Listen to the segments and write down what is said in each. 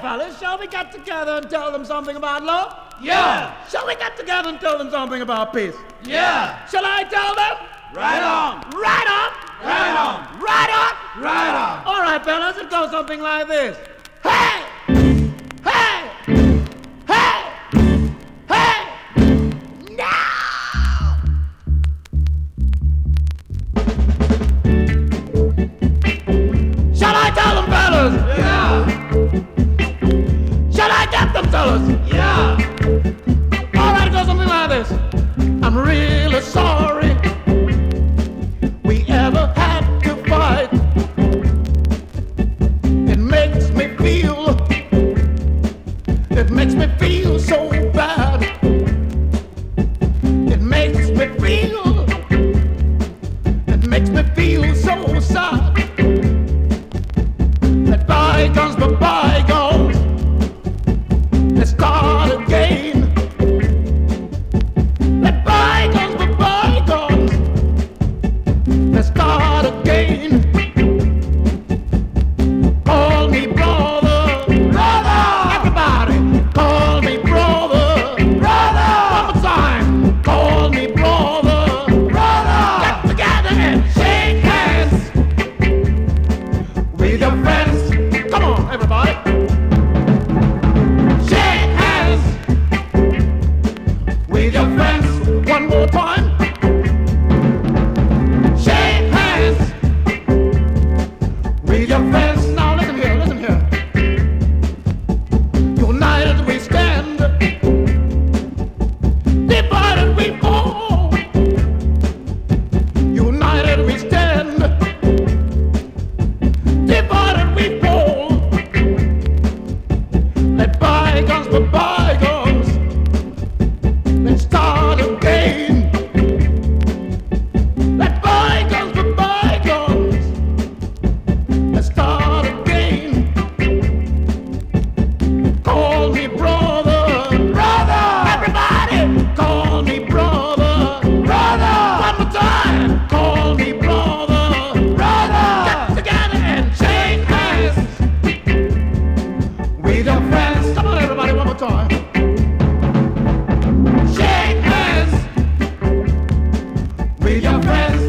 Fellas, shall we get together and tell them something about love? Yeah. Shall we get together and tell them something about peace? Yeah. Shall I tell them? Right on. Right on. Right on. Right on. Right on. Right on. All right, fellas, it goes something like this. I got them fellas. Yeah. All right, it goes something like this. I'm really sorry we ever had to fight. It makes me feel. It makes me feel so bad. Your friends, one more time. with your friends.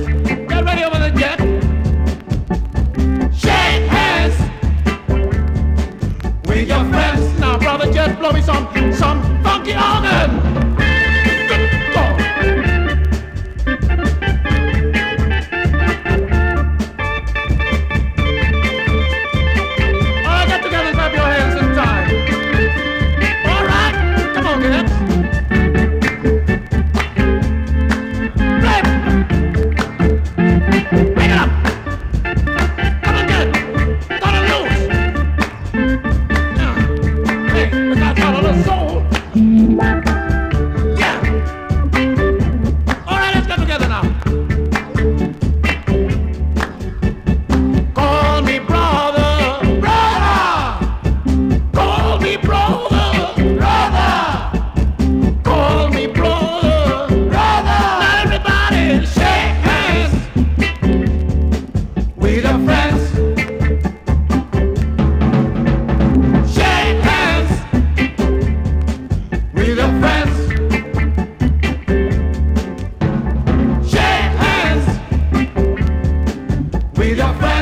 with your.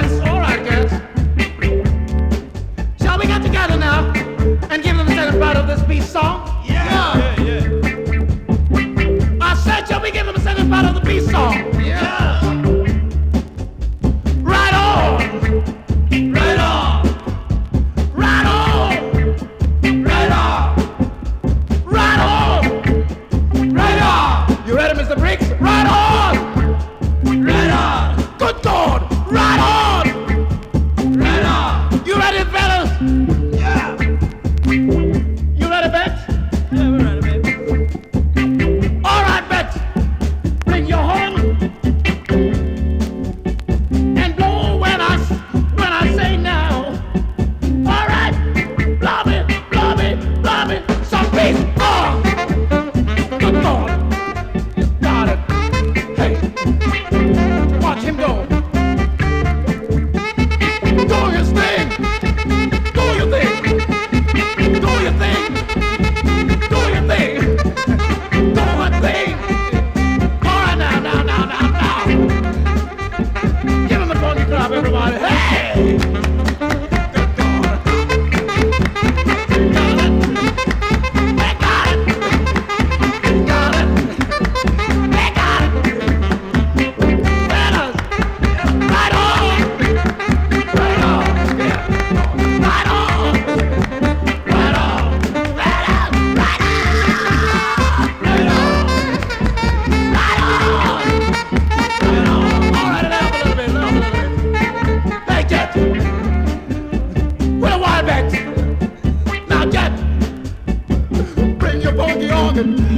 Talking.